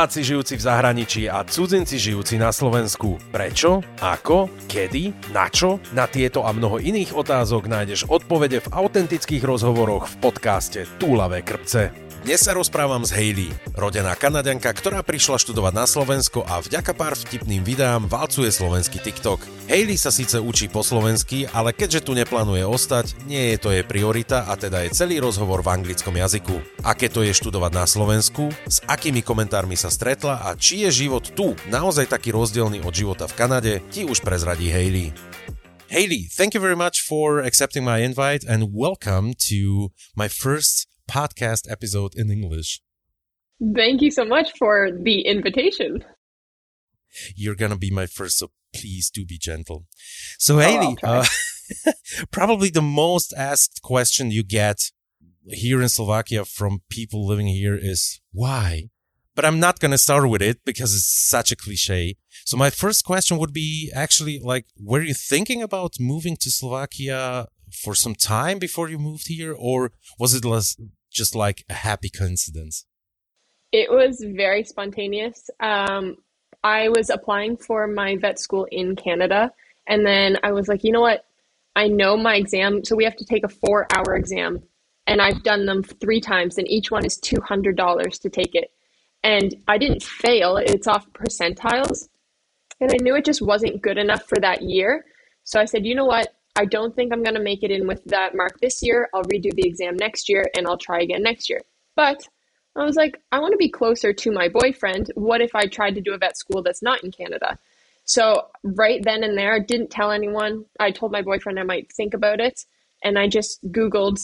Slováci žijúci v zahraničí a cudzinci žijúci na Slovensku. Prečo? Ako? Kedy? Na čo? Na tieto a mnoho iných otázok nájdeš odpovede v autentických rozhovoroch v podcaste Túlavé krpce. Dnes sa rozprávam s Hailey, rodená kanadianka, ktorá prišla študovať na Slovensko a vďaka pár vtipným videám valcuje slovenský TikTok. Hailey sa síce učí po slovensky, ale keďže tu neplánuje ostať, nie je to jej priorita a teda je celý rozhovor v anglickom jazyku. Aké to je študovať na Slovensku, s akými komentármi sa stretla a či je život tu naozaj taký rozdielný od života v Kanade, ti už prezradí Hailey. Hailey, thank you very much for accepting my invite and welcome to my first podcast episode in English. Thank you so much for the invitation. You're gonna be my first, so please do be gentle. So, oh, Hailey, uh, probably the most asked question you get here in Slovakia from people living here is why? But I'm not gonna start with it because it's such a cliche. So my first question would be actually like, were you thinking about moving to Slovakia for some time before you moved here, or was it less just like a happy coincidence? It was very spontaneous. Um, I was applying for my vet school in Canada, and then I was like, you know what? I know my exam, so we have to take a four hour exam, and I've done them three times, and each one is $200 to take it. And I didn't fail, it's off percentiles. And I knew it just wasn't good enough for that year. So I said, you know what? I don't think I'm going to make it in with that mark this year. I'll redo the exam next year and I'll try again next year. But I was like, I want to be closer to my boyfriend. What if I tried to do a vet school that's not in Canada? So, right then and there, I didn't tell anyone. I told my boyfriend I might think about it. And I just Googled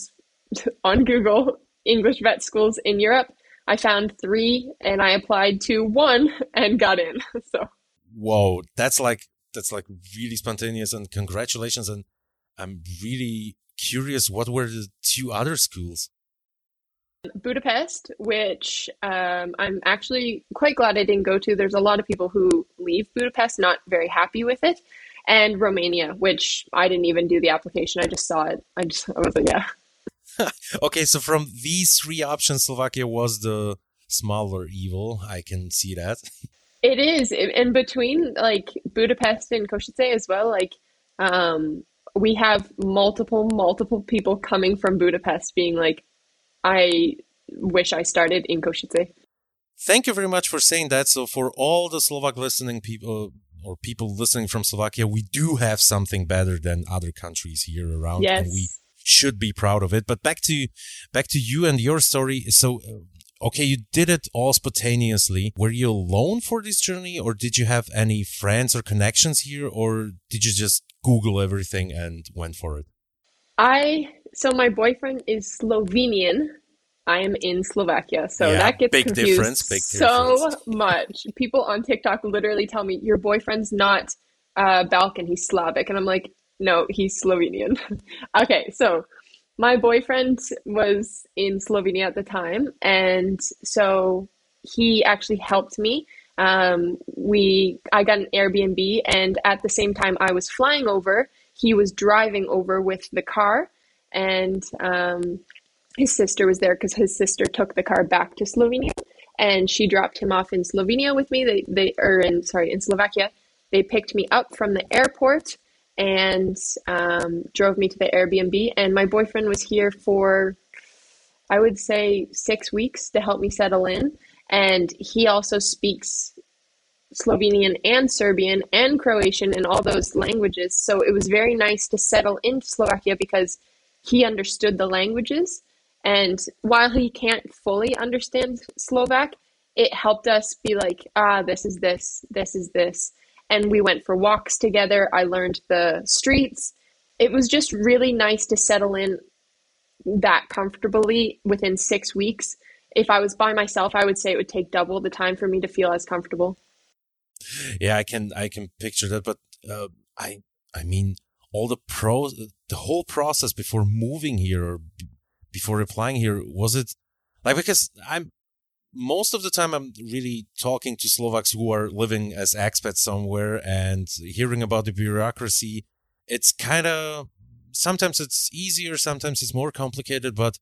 on Google English vet schools in Europe. I found three and I applied to one and got in. So, whoa, that's like that's like really spontaneous and congratulations and I'm really curious what were the two other schools? Budapest, which um, I'm actually quite glad I didn't go to. There's a lot of people who leave Budapest not very happy with it, and Romania, which I didn't even do the application. I just saw it. I just I was like, yeah. okay, so from these three options, Slovakia was the smaller evil. I can see that. It is in between, like Budapest and Košice as well. Like, um, we have multiple, multiple people coming from Budapest being like, I wish I started in Košice. Thank you very much for saying that. So, for all the Slovak listening people or people listening from Slovakia, we do have something better than other countries here around, yes. and we should be proud of it. But back to back to you and your story. So, uh, okay, you did it all spontaneously. Were you alone for this journey, or did you have any friends or connections here, or did you just Google everything and went for it? I so my boyfriend is Slovenian. I am in Slovakia, so yeah, that gets big confused difference. Big so much. People on TikTok literally tell me your boyfriend's not uh, Balkan; he's Slavic, and I'm like, no, he's Slovenian. okay, so my boyfriend was in Slovenia at the time, and so he actually helped me um, we I got an Airbnb, and at the same time I was flying over, he was driving over with the car, and um, his sister was there because his sister took the car back to Slovenia, and she dropped him off in Slovenia with me. They they or in sorry in Slovakia, they picked me up from the airport and um, drove me to the Airbnb, and my boyfriend was here for I would say six weeks to help me settle in and he also speaks Slovenian and Serbian and Croatian and all those languages. So it was very nice to settle into Slovakia because he understood the languages. And while he can't fully understand Slovak, it helped us be like, ah, this is this, this is this. And we went for walks together. I learned the streets. It was just really nice to settle in that comfortably within six weeks if I was by myself, I would say it would take double the time for me to feel as comfortable. Yeah, I can I can picture that, but uh, I I mean all the pros, the whole process before moving here or b- before applying here was it like because I'm most of the time I'm really talking to Slovaks who are living as expats somewhere and hearing about the bureaucracy. It's kind of sometimes it's easier, sometimes it's more complicated, but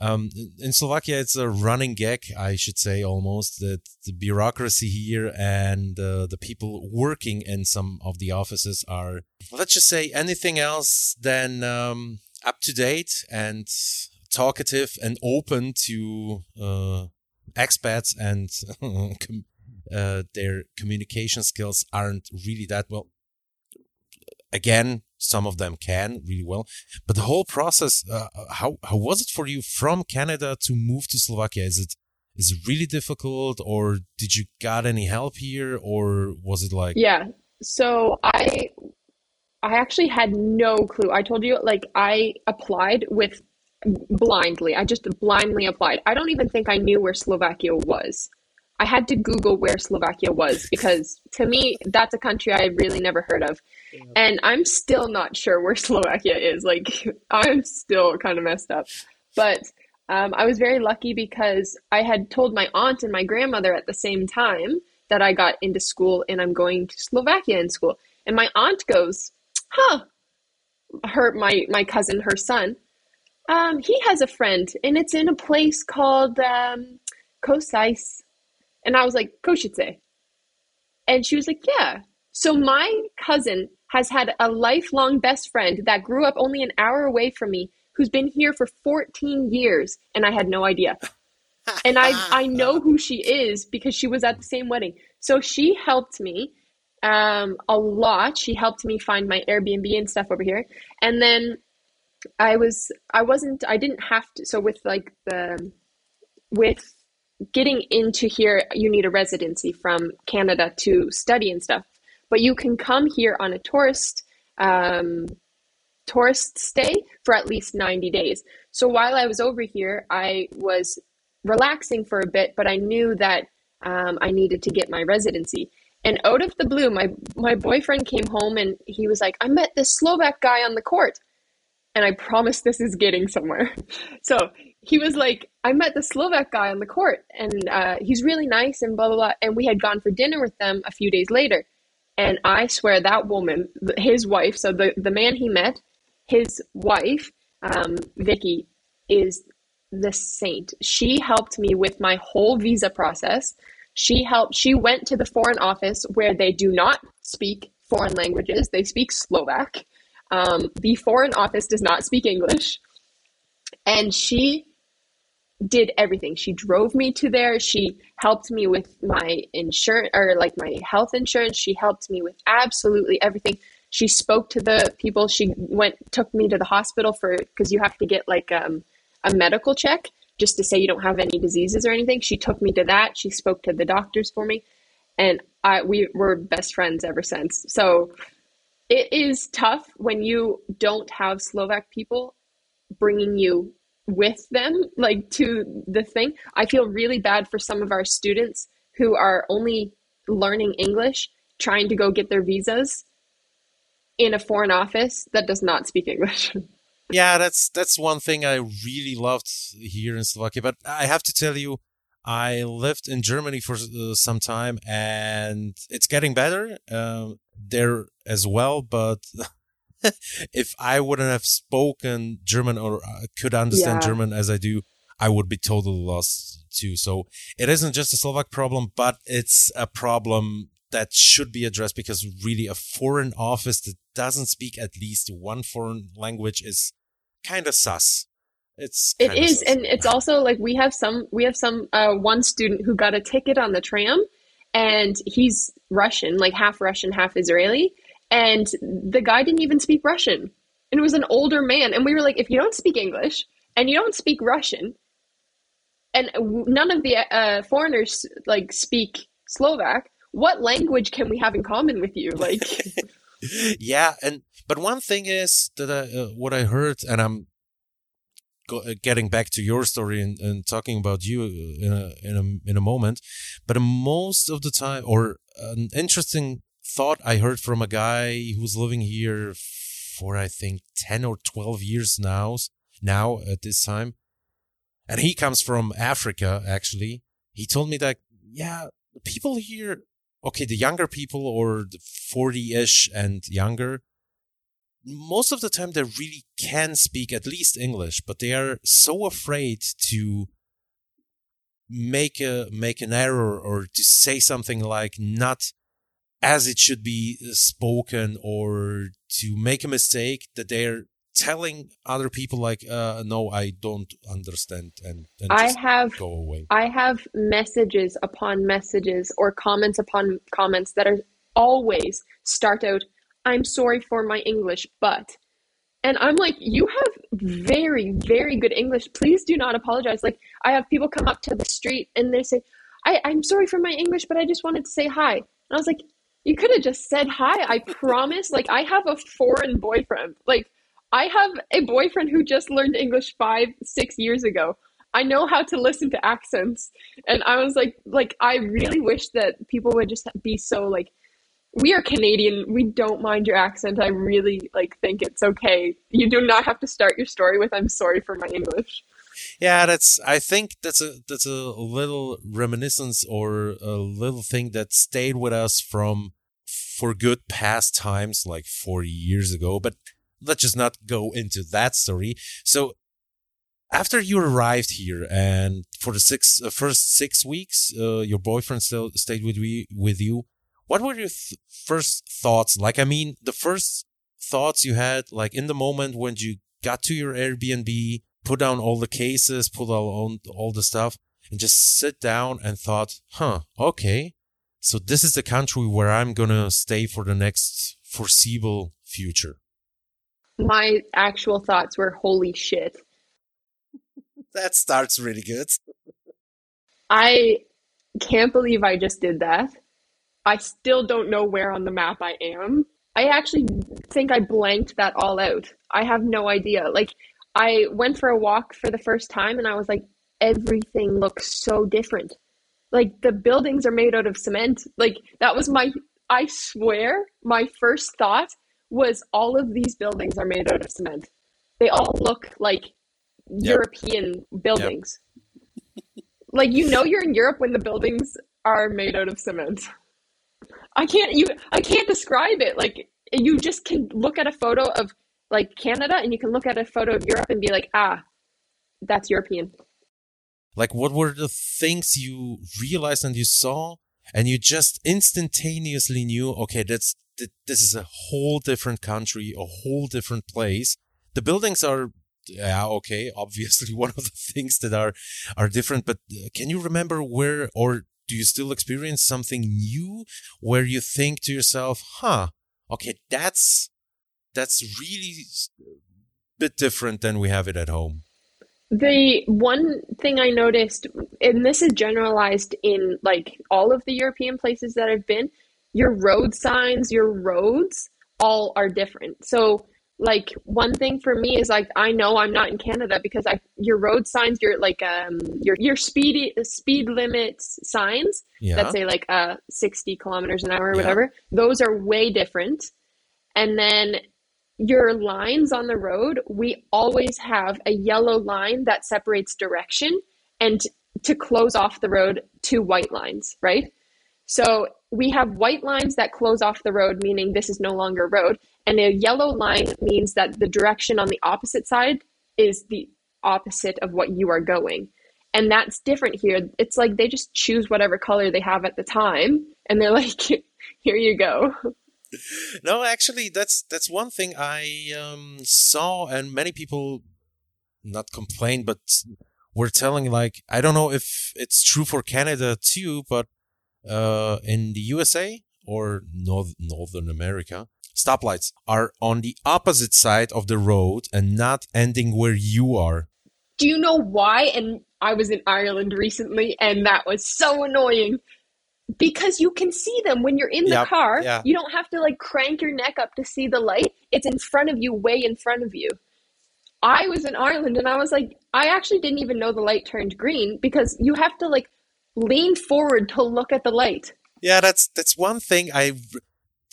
Um, in Slovakia, it's a running gag, I should say, almost that the bureaucracy here and uh, the people working in some of the offices are, let's just say, anything else than um, up to date and talkative and open to uh, expats and uh, their communication skills aren't really that well. Again, some of them can really well, but the whole process, uh, how how was it for you from Canada to move to Slovakia? Is it is it really difficult, or did you got any help here, or was it like? Yeah. So I I actually had no clue. I told you, like, I applied with blindly. I just blindly applied. I don't even think I knew where Slovakia was. I had to Google where Slovakia was because to me, that's a country I really never heard of. And I'm still not sure where Slovakia is. Like, I'm still kind of messed up. But um, I was very lucky because I had told my aunt and my grandmother at the same time that I got into school and I'm going to Slovakia in school. And my aunt goes, huh, her my my cousin, her son, um, he has a friend, and it's in a place called um, Kosais. And I was like, Košice. And she was like, yeah. So my cousin has had a lifelong best friend that grew up only an hour away from me, who's been here for 14 years, and I had no idea. and I I know who she is because she was at the same wedding. So she helped me um, a lot. She helped me find my Airbnb and stuff over here. And then I was I wasn't I didn't have to so with like the with getting into here you need a residency from Canada to study and stuff. But you can come here on a tourist um, tourist stay for at least 90 days. So while I was over here, I was relaxing for a bit, but I knew that um, I needed to get my residency. And out of the blue, my my boyfriend came home and he was like, "I met this Slovak guy on the court." And I promise this is getting somewhere. So he was like, I met the Slovak guy on the court and uh, he's really nice and blah, blah, blah. And we had gone for dinner with them a few days later. And I swear that woman, his wife, so the, the man he met, his wife, um, Vicky, is the saint. She helped me with my whole visa process. She helped, she went to the foreign office where they do not speak foreign languages, they speak Slovak. Um, the foreign office does not speak English. And she did everything. She drove me to there. She helped me with my insurance or like my health insurance. She helped me with absolutely everything. She spoke to the people. She went, took me to the hospital for, because you have to get like um, a medical check just to say you don't have any diseases or anything. She took me to that. She spoke to the doctors for me, and I we were best friends ever since. So it is tough when you don't have Slovak people bringing you with them, like to the thing. I feel really bad for some of our students who are only learning English, trying to go get their visas in a foreign office that does not speak English. yeah, that's that's one thing I really loved here in Slovakia. But I have to tell you, I lived in Germany for uh, some time, and it's getting better uh, there as well. But if I wouldn't have spoken German or uh, could understand yeah. German as I do, I would be totally lost too. So it isn't just a Slovak problem, but it's a problem that should be addressed because really a foreign office that doesn't speak at least one foreign language is kind of sus. It's it is, sus. and it's also like we have some we have some uh, one student who got a ticket on the tram, and he's Russian, like half Russian, half Israeli, and the guy didn't even speak Russian, and it was an older man, and we were like, if you don't speak English and you don't speak Russian, and none of the uh, foreigners like speak Slovak, what language can we have in common with you? Like, yeah, and but one thing is that I, uh, what I heard, and I'm uh, getting back to your story and, and talking about you uh, in a, in a in a moment, but most of the time, or an interesting thought I heard from a guy who's living here for I think ten or twelve years now. Now at this time, and he comes from Africa. Actually, he told me that yeah, people here okay, the younger people or the 40 ish and younger, most of the time they really can speak at least English, but they are so afraid to make a make an error or to say something like not as it should be spoken or to make a mistake that they're telling other people like uh, no i don't understand and, and i have go away. I have messages upon messages or comments upon comments that are always start out i'm sorry for my english but and i'm like you have very very good english. Please do not apologize. Like i have people come up to the street and they say I, i'm sorry for my english but i just wanted to say hi. And i was like you could have just said hi i promise. Like i have a foreign boyfriend. Like I have a boyfriend who just learned English five, six years ago. I know how to listen to accents. And I was like, like, I really wish that people would just be so like, we are Canadian. We don't mind your accent. I really like think it's okay. You do not have to start your story with "I'm sorry for my English." Yeah, that's. I think that's a that's a little reminiscence or a little thing that stayed with us from for good past times, like four years ago. But let's just not go into that story. So after you arrived here and for the six uh, first six weeks, uh, your boyfriend still stayed with we with you. What were your th- first thoughts? Like, I mean, the first thoughts you had, like in the moment when you got to your Airbnb, put down all the cases, put all all the stuff, and just sit down and thought, huh, okay, so this is the country where I'm gonna stay for the next foreseeable future my actual thoughts were holy shit. that starts really good. I can't believe I just did that. I still don't know where on the map I am. I actually think I blanked that all out. I have no idea. Like, I went for a walk for the first time and I was like, everything looks so different. Like, the buildings are made out of cement. Like, that was my, I swear, my first thought was all of these buildings are made out of cement. They all look like yep. European buildings. Yep. like you know you're in Europe when the buildings are made out of cement. I can't you I can't describe it. Like you just can look at a photo of like Canada and you can look at a photo of Europe and be like, "Ah, that's European." Like what were the things you realized and you saw and you just instantaneously knew, okay, that's this is a whole different country, a whole different place. The buildings are yeah okay obviously one of the things that are are different but uh, can you remember where or do you still experience something new where you think to yourself huh okay that's that's really bit different than we have it at home the one thing i noticed and this is generalized in like all of the european places that i've been your road signs, your roads all are different. So like one thing for me is like I know I'm not in Canada because I your road signs, your like um your your speed speed limits signs yeah. that say like uh 60 kilometers an hour or whatever, those are way different. And then your lines on the road, we always have a yellow line that separates direction and to close off the road two white lines, right? So we have white lines that close off the road, meaning this is no longer road, and a yellow line means that the direction on the opposite side is the opposite of what you are going. And that's different here. It's like they just choose whatever color they have at the time, and they're like, "Here you go." No, actually, that's that's one thing I um, saw, and many people not complain, but were telling like I don't know if it's true for Canada too, but uh, in the USA or North Northern America, stoplights are on the opposite side of the road and not ending where you are. Do you know why? And I was in Ireland recently, and that was so annoying because you can see them when you're in the yep, car. Yeah. You don't have to like crank your neck up to see the light. It's in front of you, way in front of you. I was in Ireland and I was like, I actually didn't even know the light turned green because you have to like lean forward to look at the light. Yeah, that's that's one thing I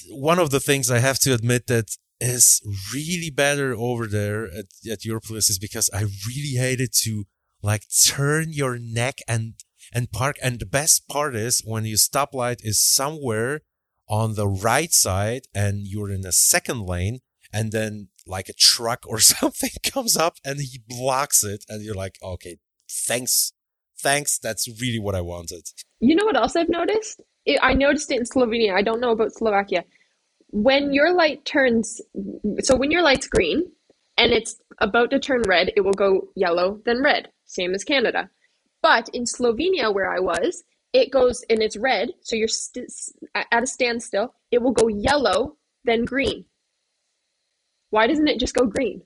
one of the things I have to admit that is really better over there at, at your place is because I really hated to like turn your neck and and park and the best part is when your stoplight is somewhere on the right side and you're in a second lane and then like a truck or something comes up and he blocks it and you're like okay thanks thanks that's really what i wanted. You know what else i've noticed? I noticed it in slovenia i don't know about slovakia. When your light turns so when your light's green and it's about to turn red it will go yellow then red same as canada. But in slovenia where i was it goes and it's red so you're st- at a standstill it will go yellow then green. Why doesn't it just go green?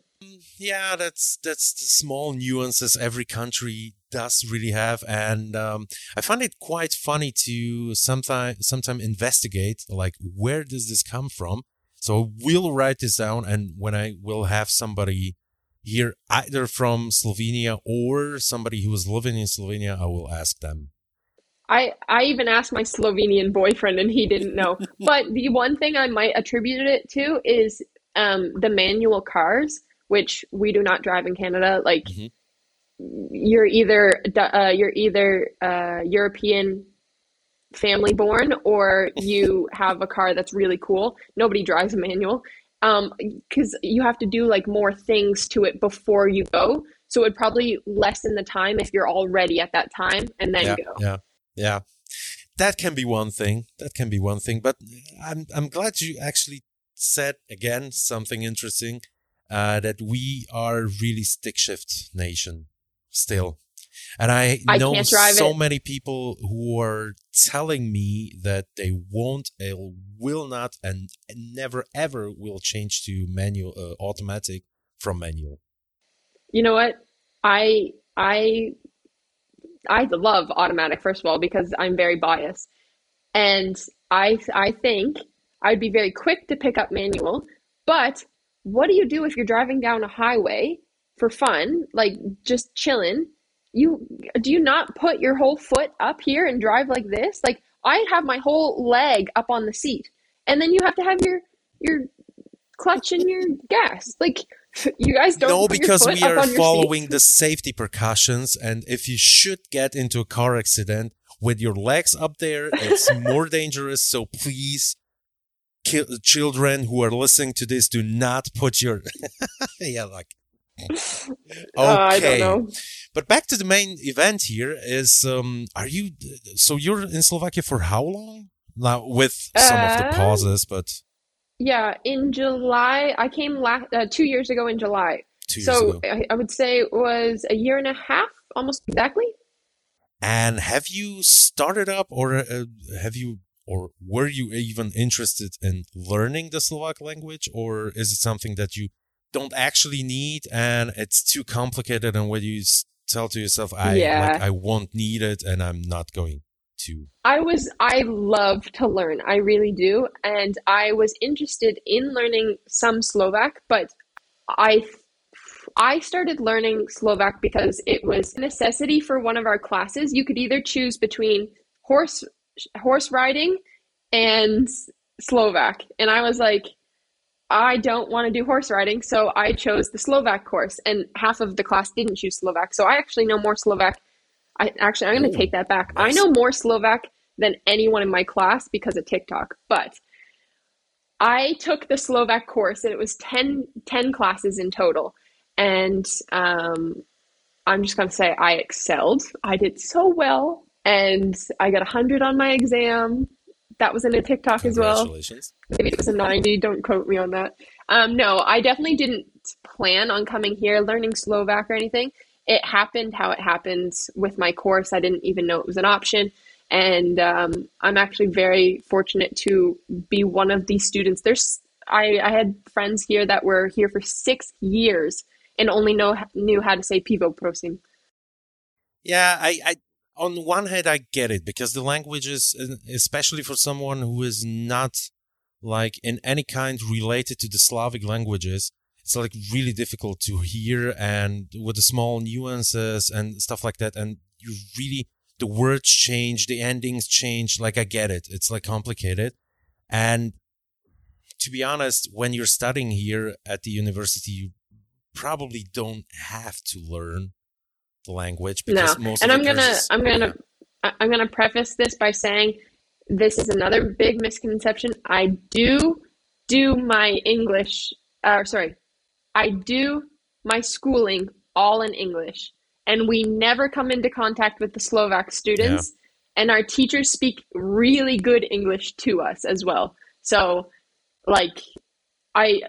Yeah, that's that's the small nuances every country does really have, and um, I find it quite funny to sometimes sometime investigate like where does this come from. So we'll write this down, and when I will have somebody here, either from Slovenia or somebody who is living in Slovenia, I will ask them. I, I even asked my Slovenian boyfriend and he didn't know. but the one thing I might attribute it to is um, the manual cars, which we do not drive in Canada, like mm-hmm. you're either uh, you're either uh, European family born or you have a car that's really cool. Nobody drives a manual because um, you have to do like more things to it before you go. So it would probably lessen the time if you're already at that time and then yeah, go. Yeah, yeah, that can be one thing. That can be one thing. But I'm I'm glad you actually said again something interesting uh, that we are really stick shift nation still. And I, I know so it. many people who are telling me that they won't, they will not, and never ever will change to manual, uh, automatic from manual. You know what? I, I, I love automatic first of all because I'm very biased, and I, I think I'd be very quick to pick up manual. But what do you do if you're driving down a highway for fun, like just chilling? You do you not put your whole foot up here and drive like this? Like I have my whole leg up on the seat, and then you have to have your your clutch and your gas. Like you guys don't. No, because we are following the safety precautions, and if you should get into a car accident with your legs up there, it's more dangerous. So please ki- children who are listening to this do not put your yeah like okay uh, I don't know. but back to the main event here is um are you so you're in Slovakia for how long? Now with some uh, of the uh, pauses but yeah in July I came last uh, 2 years ago in July. Two so I, I would say it was a year and a half almost exactly. And have you started up or uh, have you or were you even interested in learning the Slovak language, or is it something that you don't actually need and it's too complicated? And when you tell to yourself, "I yeah. like, I won't need it, and I'm not going to." I was I love to learn, I really do, and I was interested in learning some Slovak, but I I started learning Slovak because it was a necessity for one of our classes. You could either choose between horse horse riding and Slovak. And I was like, I don't want to do horse riding, so I chose the Slovak course. And half of the class didn't choose Slovak. So I actually know more Slovak. I actually I'm going to take that back. Nice. I know more Slovak than anyone in my class because of TikTok. But I took the Slovak course and it was 10, 10 classes in total. And um, I'm just going to say I excelled. I did so well and I got 100 on my exam. That was in a TikTok as well. Maybe it was a 90. Don't quote me on that. Um, no, I definitely didn't plan on coming here learning Slovak or anything. It happened how it happened with my course. I didn't even know it was an option. And um, I'm actually very fortunate to be one of these students. There's I, I had friends here that were here for six years and only know knew how to say pivo prosim. Yeah, I, I on one hand, I get it because the languages, uh, especially for someone who is not like in any kind related to the Slavic languages, it's like really difficult to hear and with the small nuances and stuff like that. And you really, the words change, the endings change. Like I get it. It's like complicated. And to be honest, when you're studying here at the university, you probably don't have to learn language because no. and I'm gonna I'm gonna I'm gonna preface this by saying this is another big misconception. I do do my English uh, sorry, I do my schooling all in English, and we never come into contact with the Slovak students. Yeah. And our teachers speak really good English to us as well. So, like, I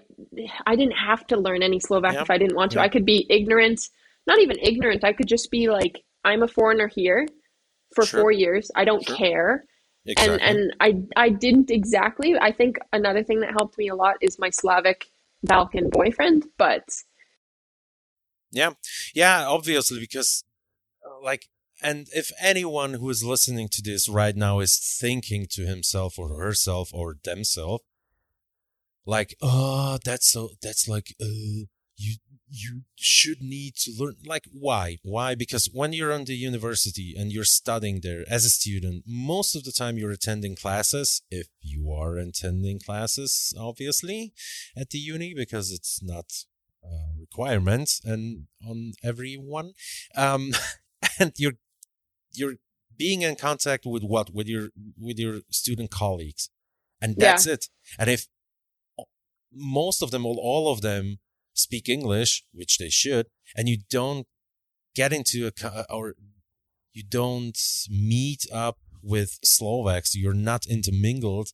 I didn't have to learn any Slovak if I didn't want to. I could be ignorant, not even ignorant. I could just be like, I'm a foreigner here for sure. four years. I don't sure. care. Exactly. And and I I didn't exactly. I think another thing that helped me a lot is my Slavic Balkan boyfriend, but yeah, yeah, obviously because like and if anyone who is listening to this right now is thinking to himself or herself or themselves like oh that's so that's like uh you you should need to learn like why? Why? Because when you're on the university and you're studying there as a student most of the time you're attending classes if you are attending classes obviously at the uni because it's not a requirement and on everyone. Um and you're you're being in contact with what? With your with your student colleagues. And that's yeah. it. And if most of them or all of them speak English, which they should, and you don't get into a or you don't meet up with Slovaks, you're not intermingled.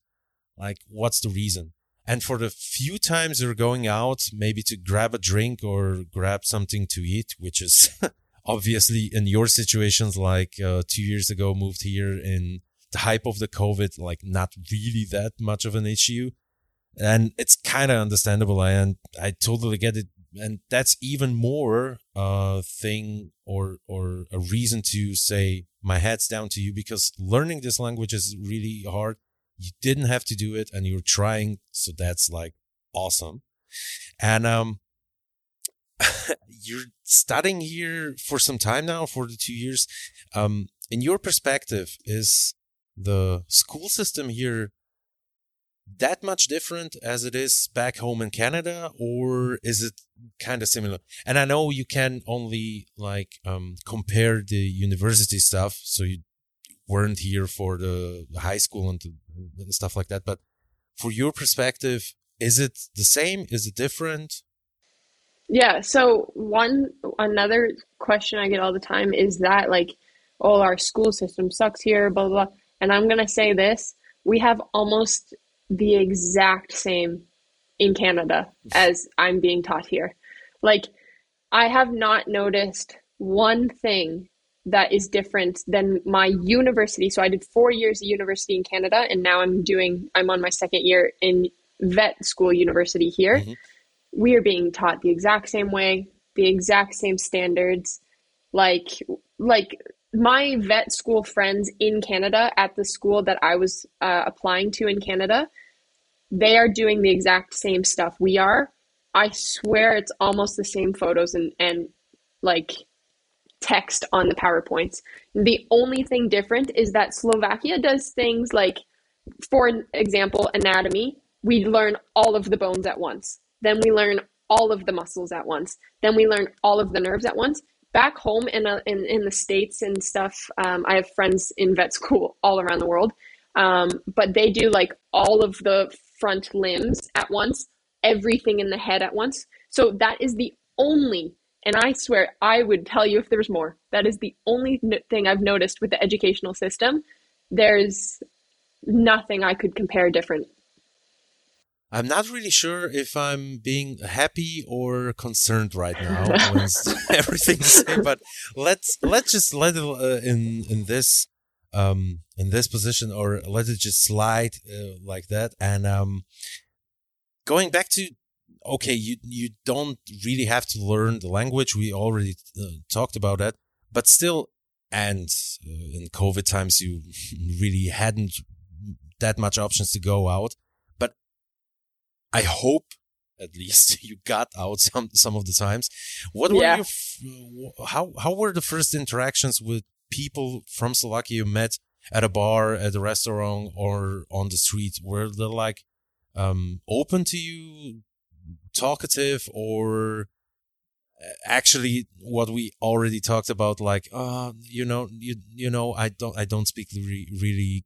Like, what's the reason? And for the few times you're going out, maybe to grab a drink or grab something to eat, which is obviously in your situations, like uh, two years ago, moved here in the hype of the COVID, like not really that much of an issue and it's kind of understandable and i totally get it. And that's even more a thing or or a reason to say my head's down to you because learning this language is really hard. You didn't have to do it and you're trying so that's like awesome. And um you're studying here for some time now for the two years. Um in your perspective is the school system here that much different as it is back home in Canada, or is it kind of similar? And I know you can only like um, compare the university stuff, so you weren't here for the, high school and, the, and stuff like that. But for your perspective, is it the same? Is it different? Yeah. So one another question I get all the time is that like, oh, our school system sucks here, blah blah. blah. And I'm gonna say this: we have almost the exact same in Canada as I'm being taught here. Like, I have not noticed one thing that is different than my university. So I did four years of university in Canada, and now I'm doing, I'm on my second year in vet school university here. Mm-hmm. We are being taught the exact same way, the exact same standards. Like, like my vet school friends in Canada at the school that I was uh, applying to in Canada, they are doing the exact same stuff we are. I swear it's almost the same photos and, and like text on the PowerPoints. The only thing different is that Slovakia does things like, for example, anatomy. We learn all of the bones at once. Then we learn all of the muscles at once. Then we learn all of the nerves at once. Back home in, a, in, in the States and stuff, um, I have friends in vet school all around the world. Um, but they do like all of the front limbs at once, everything in the head at once. So that is the only, and I swear I would tell you if there's more, that is the only thing I've noticed with the educational system. There's nothing I could compare different. I'm not really sure if I'm being happy or concerned right now everything's but let's let's just let it uh, in in this um, in this position or let it just slide uh, like that. And um, going back to okay, you you don't really have to learn the language. We already uh, talked about that, but still, and uh, in COVID times, you really hadn't that much options to go out. But I hope at least you got out some some of the times. What were yeah. your how how were the first interactions with people from Slovakia you met at a bar, at a restaurant, or on the street? Were they like um, open to you, talkative, or actually what we already talked about like uh you know you you know i don't i don't speak re- really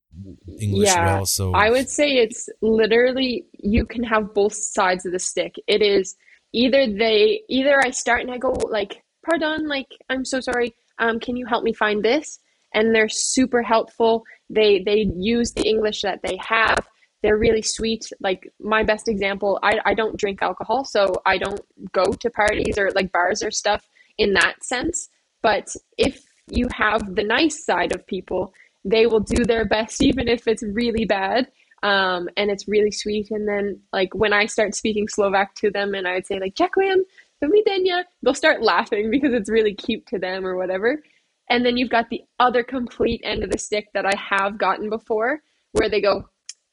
english Yeah, well so I would say it's literally you can have both sides of the stick. It is either they either I start and I go like, "Pardon, like I'm so sorry. Um, can you help me find this?" And they're super helpful. They they use the English that they have. They're really sweet. Like my best example, I I don't drink alcohol, so I don't go to parties or like bars or stuff in that sense. But if you have the nice side of people, they will do their best even if it's really bad um, and it's really sweet and then like when i start speaking slovak to them and i would say like Ďakujem, do videnia, they'll start laughing because it's really cute to them or whatever. And then you've got the other complete end of the stick that i have gotten before where they go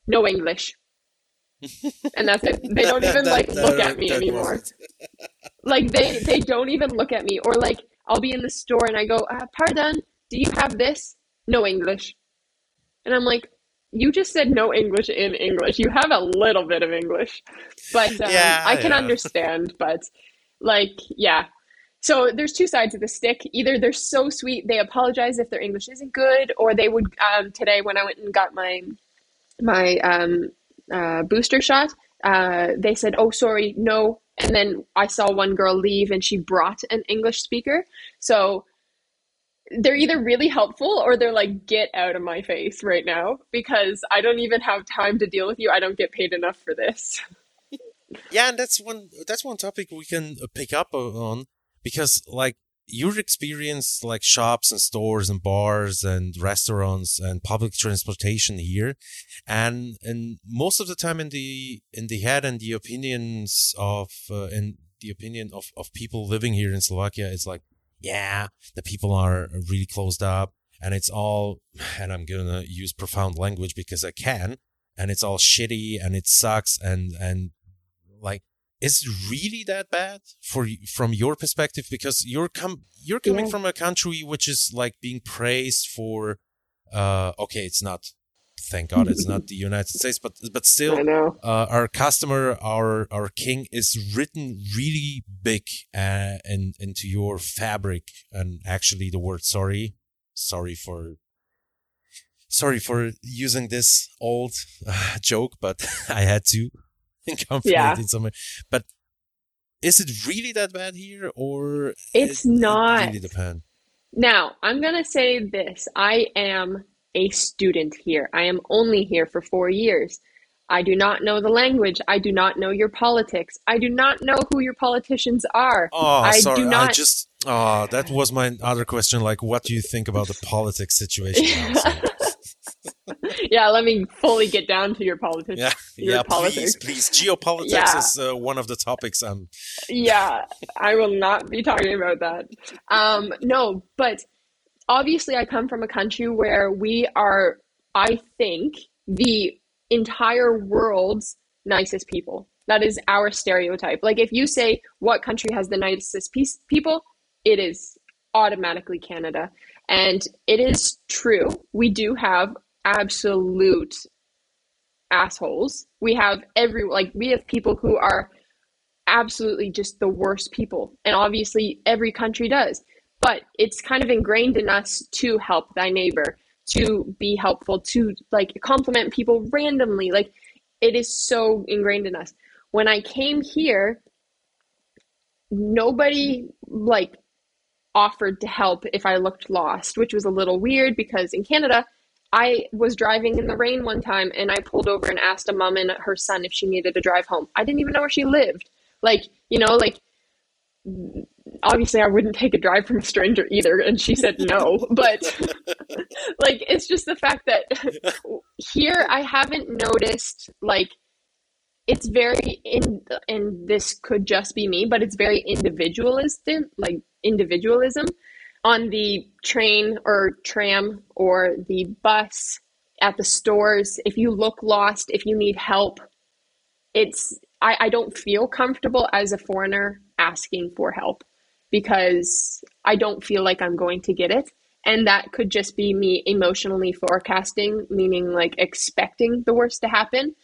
no english. And that's it. They don't even like look at me anymore. like they they don't even look at me. Or like i'll be in the store and i go uh, pardon do you have this? No english. And i'm like you just said no english in english. You have a little bit of english. But um, Yeah, i can yeah. understand but like yeah so there's two sides of the stick either they're so sweet they apologize if their english isn't good or they would um, today when i went and got my my um, uh, booster shot, uh, they said, "Oh, sorry, no." And then I saw one girl leave, and she brought an English speaker. So they're either really helpful or they're like, "Get out of my face right now," because I don't even have time to deal with you. I don't get paid enough for this. yeah and that's one that's one topic we can uh, pick up on because like your experience like shops and stores and bars and restaurants and public transportation here and and most of the time in the in the head and the opinions of uh, in the opinion of of people living here in Slovakia it's like yeah the people are really closed up and it's all and I'm gonna use profound language because I can and it's all shitty and it sucks and and like is it really that bad for from your perspective because you're com- you're coming Yeah. from a country which is like being praised for uh okay it's not thank god it's not the united states but but still uh, our customer, our our king, is written really big uh, in, into your fabric. And actually, the word sorry, sorry for, sorry for using this old uh, joke, but I had to incorporate Yeah. somewhere. But is it really that bad here, or It's it, it not. really? Now, I'm going to say this. I am a student here. I am only here for four years. I do not know the language. I do not know your politics. I do not know who your politicians are. Oh, I sorry. do I not. just. Oh, that was my other question. Like, what do you think about the politics situation? yeah, let me fully get down to your politics. Yeah, Your yeah, politics. please, please. Geopolitics Yeah. is uh, one of the topics. Um, yeah, I will not be talking about that. Um, no, but obviously, I come from a country where we are, I think, the entire world's nicest people. That is our stereotype. Like, if you say what country has the nicest peace, people, it is automatically Canada. And it is true. We do have absolute assholes. We have every, like, we have people who are absolutely just the worst people. And obviously, every country does. But it's kind of ingrained in us to help thy neighbor, to be helpful, to like compliment people randomly. Like, it is so ingrained in us. When I came here, nobody like offered to help if I looked lost, which was a little weird because in Canada, I was driving in the rain one time and I pulled over and asked a mom and her son if she needed to drive home. I didn't even know where she lived. Like, you know, like obviously I wouldn't take a drive from a stranger either and she said no, but like it's just the fact that here I haven't noticed like it's very in and this could just be me, but it's very individualistic, like individualism on the train or tram or the bus at the stores. If you look lost, if you need help, it's I, I don't feel comfortable as a foreigner asking for help because I don't feel like I'm going to get it. And that could just be me emotionally forecasting, meaning like expecting the worst to happen.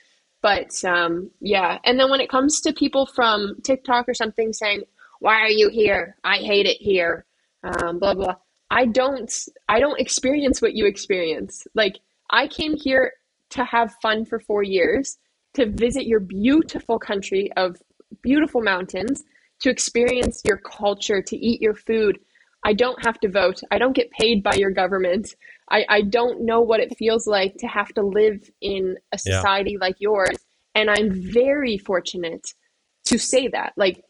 But um, yeah, and then when it comes to people from TikTok or something saying, why are you here? I hate it here. Um, blah blah. I don't I don't experience what you experience. Like I came here to have fun for 4 years, to visit your beautiful country of beautiful mountains, to experience your culture, to eat your food. I don't have to vote. I don't get paid by your government. I, I don't know what it feels like to have to live in a society yeah. like yours. And I'm very fortunate to say that. Like,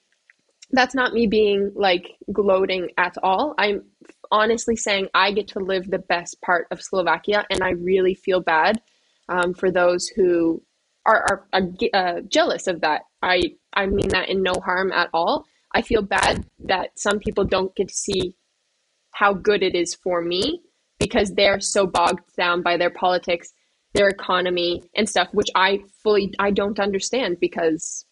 that's not me being like gloating at all. I'm honestly saying I get to live the best part of Slovakia, and I really feel bad um, for those who are, are, uh, jealous of that. I I mean that in no harm at all. I feel bad that some people don't get to see how good it is for me because they're so bogged down by their politics, their economy and stuff, which I fully I don't understand because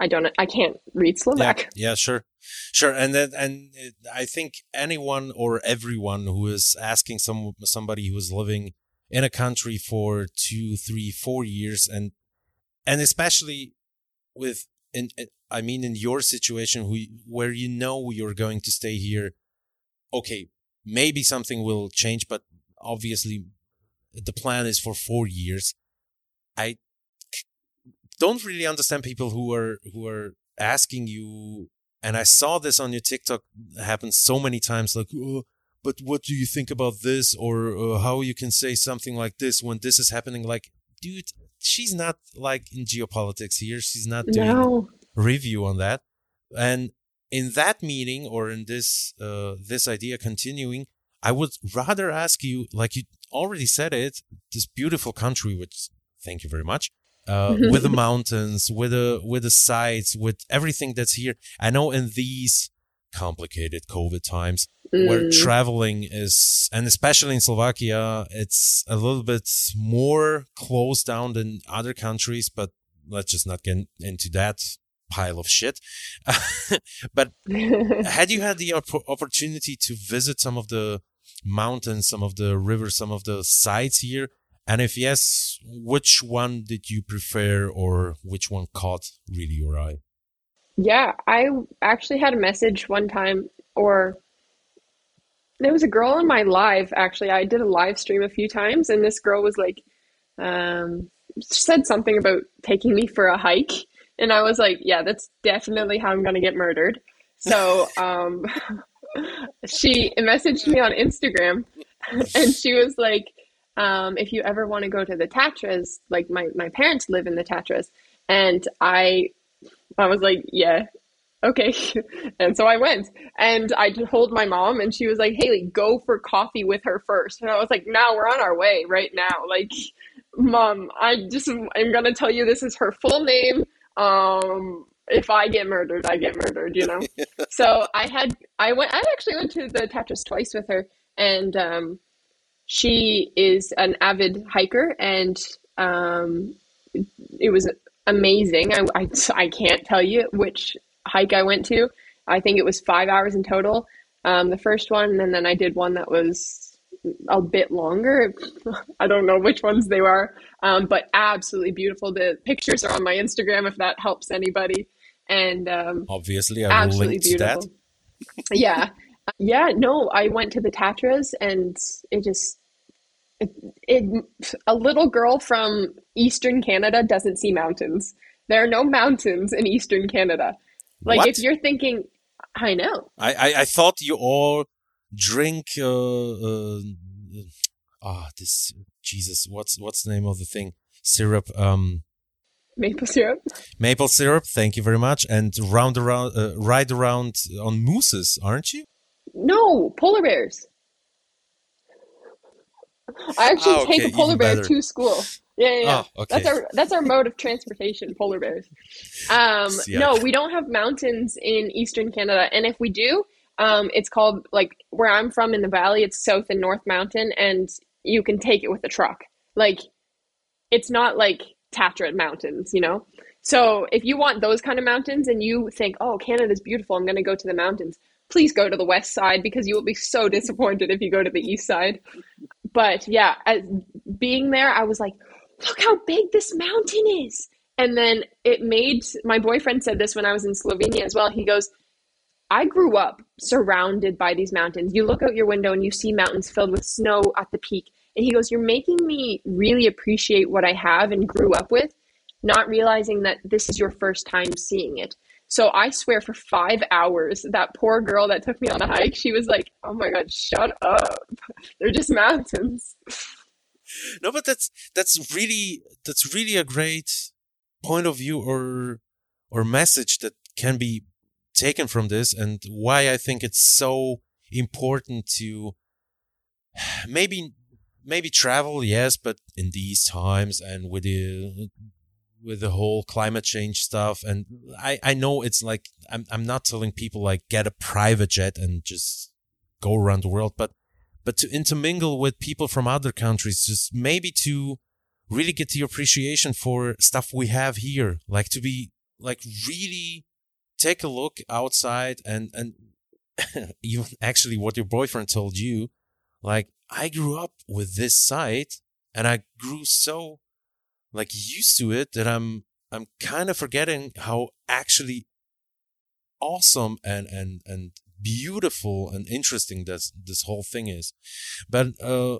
I don't I can't read Slovak. Yeah, yeah sure. Sure, and then and I think anyone or everyone who is asking some somebody who is living in a country for two, three, four years, and and especially with in I mean in your situation who, where you know you're going to stay here, okay, maybe something will change, but obviously the plan is for four years. I don't really understand people who are who are asking you and I saw this on your TikTok happen so many times like oh, but what do you think about this? or uh, how you can say something like this when this is happening? Like dude she's not like in geopolitics here. She's not doing no. review on that. And in that meeting or in this uh, this idea continuing i would rather ask you like you already said it this beautiful country which thank you very much uh, with the mountains, with the with the sites, with everything that's here. I know in these complicated COVID times mm. where traveling is, and especially in Slovakia, it's a little bit more closed down than other countries. But let's just not get into that pile of shit. but had you had the op- opportunity to visit some of the mountains, some of the rivers, some of the sites here? And if yes, which one did you prefer or which one caught really your eye? Yeah, I actually had a message one time, or there was a girl in my live. Actually, I did a live stream a few times, and this girl was like, um, said something about taking me for a hike. And I was like, yeah, that's definitely how I'm going to get murdered. So um, she messaged me on Instagram, and she was like, um, if you ever want to go to the Tatras, like my, my parents live in the Tatras, and I, I was like, yeah, okay. and so I went and I told my mom, and she was like, Haley, go for coffee with her first. And I was like, now we're on our way right now. Like, mom, I just, I'm going to tell you this is her full name. Um, if I get murdered, I get murdered, you know? so I had, I went, I actually went to the Tatras twice with her. And, um, she is an avid hiker and um, it was amazing. I, I, I, can't tell you which hike I went to. I think it was five hours in total. Um, the first one, and then I did one that was a bit longer. I don't know which ones they were, um, but absolutely beautiful. The pictures are on my Instagram if that helps anybody. And um, obviously, I will link to that. yeah, yeah. No, I went to the Tatras, and it just it, it, a little girl from Eastern Canada doesn't see mountains. There are no mountains in Eastern Canada. Like what? if you're thinking, I know. I, I, I thought you all drink. Uh, uh, ah, this Jesus. What's what's the name of the thing? Syrup. Um, maple syrup. Maple syrup. Thank you very much. And round around, uh, ride around on mooses, aren't you? No, polar bears. I actually oh, okay, take a polar bear better. to school. Yeah, yeah, yeah. Oh, okay. That's our that's our mode of transportation, polar bears. Um, yeah. no, we don't have mountains in eastern Canada, and if we do, um, it's called like where I'm from in the valley. It's South and North Mountain, and you can take it with a truck. Like, it's not like Tatra mountains, you know. So if you want those kind of mountains, and you think, oh, Canada's beautiful, I'm going to go to the mountains. Please go to the west side because you will be so disappointed if you go to the east side but yeah, being there, I was like, look how big this mountain is. And then it made my boyfriend said this when I was in Slovenia as well. He goes, I grew up surrounded by these mountains. You look out your window and you see mountains filled with snow at the peak. And he goes, You're making me really appreciate what I have and grew up with, not realizing that this is your first time seeing it. So I swear for five hours, that poor girl that took me on a hike, she was like, Oh my God, shut up. They're just mountains. No, but that's that's really that's really a great point of view or or message that can be taken from this and why I think it's so important to maybe maybe travel yes but in these times and with the with the whole climate change stuff and I I know it's like I'm I'm not telling people like get a private jet and just go around the world but but to intermingle with people from other countries just maybe to really get the appreciation for stuff we have here like to be like really take a look outside and and even actually what your boyfriend told you like i grew up with this sight and i grew so like used to it that i'm i'm kind of forgetting how actually awesome and and and beautiful and interesting this this whole thing is. But uh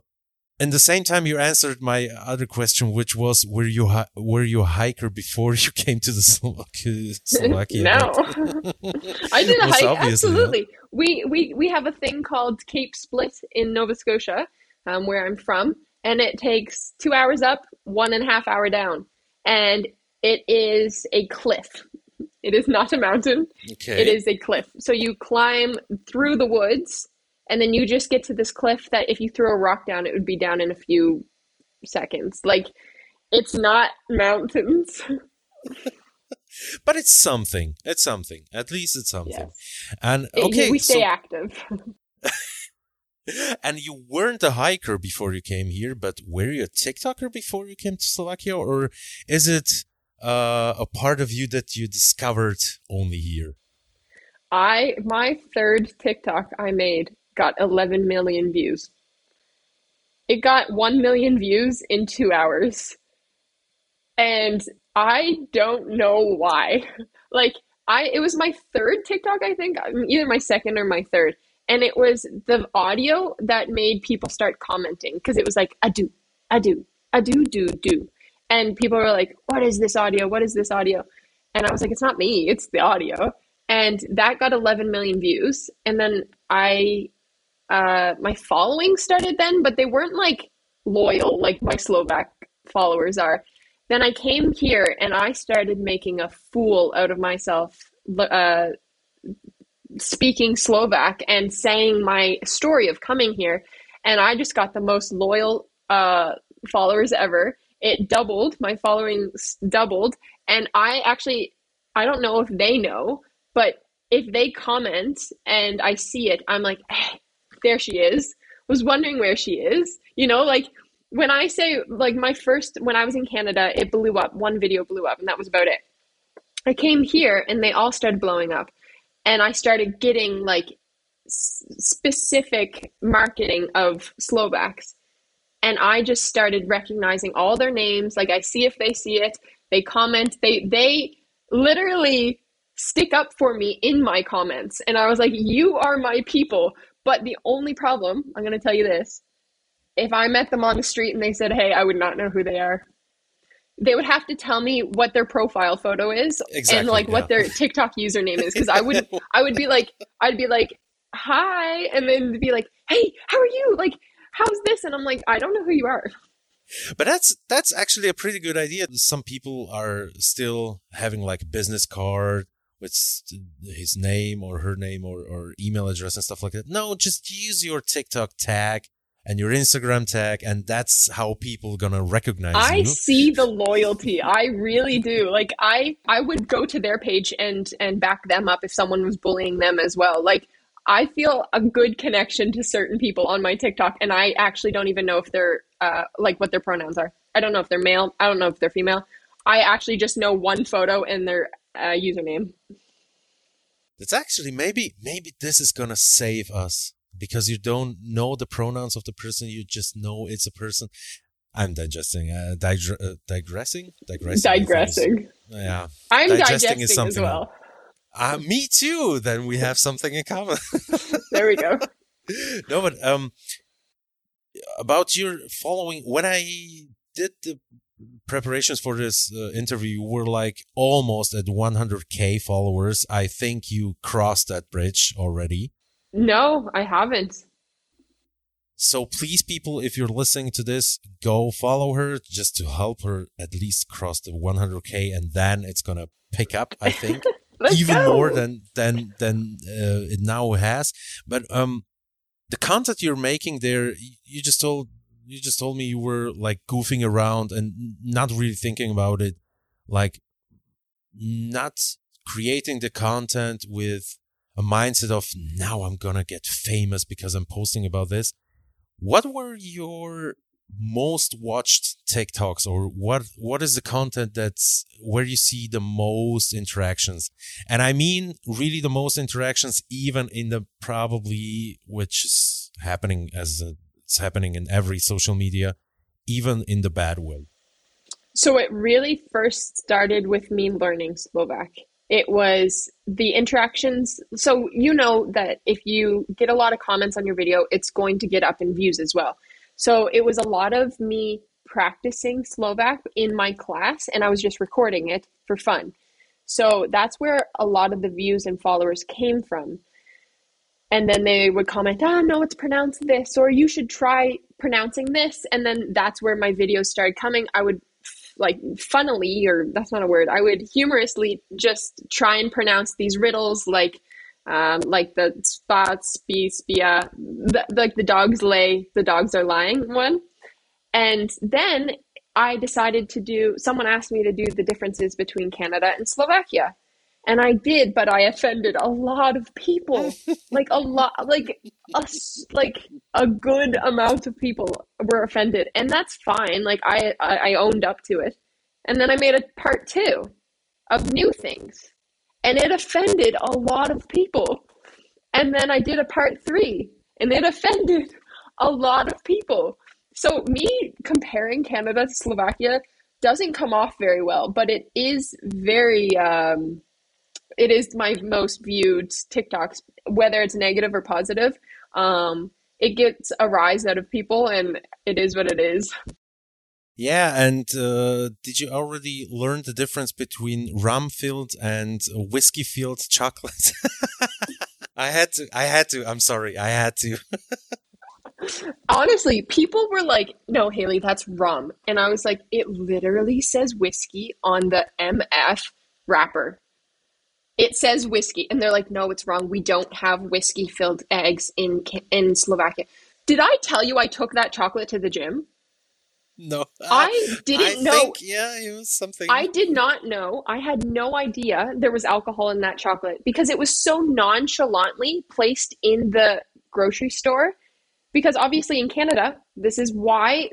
in the same time you answered my other question which was were you were you a hiker before you came to the Slovakia, Slovakia? No. I did a hike absolutely. We we we have a thing called Cape Split in Nova Scotia um, where I'm from and it takes 2 hours up one and a half hour down. And it is a cliff. It is not a mountain. Okay. it is a cliff. So you climb through the woods and then you just get to this cliff that if you throw a rock down it would be down in a few seconds. Like it's not mountains. But it's something. It's something. At least it's something. Yes. and okay we stay so, active and you weren't a hiker before you came here but were you a tiktoker before you came to slovakia or is it uh, a part of you that you discovered only here i my third tiktok i made got 11 million views. It got 1 million views in two hours. And I don't know why. Like, I, it was my third TikTok, I think, either my second or my third. And it was the audio that made people start commenting because it was like, I do, I do, I do, do, do. And people were like, what is this audio? What is this audio? And I was like, it's not me, it's the audio. And that got 11 million views. And then I uh, my following started then, but they weren't like loyal like my Slovak followers are. Then I came here and I started making a fool out of myself, uh, speaking Slovak and saying my story of coming here. And I just got the most loyal uh, followers ever. It doubled, my following doubled. And I actually, I don't know if they know, but if they comment and I see it, I'm like, hey, there she is. Was wondering where she is. You know, like when I say like my first when I was in Canada, it blew up. One video blew up, and that was about it. I came here, and they all started blowing up, and I started getting like s- specific marketing of Slovaks, and I just started recognizing all their names. Like I see if they see it, they comment, they they literally stick up for me in my comments, and I was like, "You are my people." But the only problem, I'm to tell you this if I met them on the street and they said, hey, I would not know who they are. They would have to tell me what their profile photo is exactly, and like yeah. what their TikTok username is because I would I would be like I'd be like hi and then be like hey how are you like how's this and I'm like I don't know who you are but that's that's actually a pretty good idea some people are still having like a business card with his name or her name or, or email address and stuff like that. No, just use your TikTok tag and your Instagram tag, and that's how people gonna recognize I you. I see the loyalty. I really do. Like I, I would go to their page and and back them up if someone was bullying them as well. Like I feel a good connection to certain people on my TikTok, and I actually don't even know if they're uh, like what their pronouns are. I don't know if they're male. I don't know if they're female. I actually just know one photo and their uh, username. That's actually maybe maybe this is gonna save us because you don't know the pronouns of the person. You just know it's a person. I'm digesting, uh, digre- uh, digressing, digressing. Digressing. yeah, I'm digesting, digesting is something. As well. Uh, me too. Then we have something in common. there we go. No, but um, about your following, when I did the preparations for this uh, interview, you were like almost at 100k followers. I think you crossed that bridge already. No, I haven't. So please, people, if you're listening to this, go follow her just to help her at least cross the 100k, and then it's gonna pick up. I think even go. more than than than uh, it now has. But um, the content you're making there, you just told you just told me you were like goofing around and not really thinking about it, like not creating the content with a mindset of now I'm gonna get famous because I'm posting about this. What were your most watched TikToks or what what is the content that's where you see the most interactions? And I mean really the most interactions even in the probably which is happening as a, it's happening in every social media, even in the bad way. So it really first started with me learning Slovak it was the interactions. So, you know that if you get a lot of comments on your video, it's going to get up in views as well. So, it was a lot of me practicing Slovak in my class, and I was just recording it for fun. So, that's where a lot of the views and followers came from. And then they would comment, oh, no, it's pronounced this, or you should try pronouncing this. And then that's where my videos started coming. I would like funnily or that's not a word i would humorously just try and pronounce these riddles like um, like the spots spi spia like the dogs lay the dogs are lying one. And then i decided to do someone asked me to do the differences between canada and slovakia and I did, but I offended a lot of people. like a lot, like a like a good amount of people were offended, and that's fine. Like I, I owned up to it, and then I made a part two of new things, and it offended a lot of people. And then I did a part three, and it offended a lot of people. So me comparing Canada to Slovakia doesn't come off very well, but it is very. Um, it is my most viewed TikToks, whether it's negative or positive. Um, it gets a rise out of people, and it is what it is. Yeah, and uh, did you already learn the difference between rum filled and whiskey filled chocolate? I had to. I had to. I'm sorry. I had to. Honestly, people were like, "No, Haley, that's rum," and I was like, "It literally says whiskey on the MF wrapper." It says whiskey and they're like no it's wrong. We don't have whiskey filled eggs in in slovakia. Did i tell you i took that chocolate to the gym? No. I didn't I know think, yeah it was something. I did not know. I had no idea there was alcohol in that chocolate because it was so nonchalantly placed in the grocery store. Because obviously in canada this is why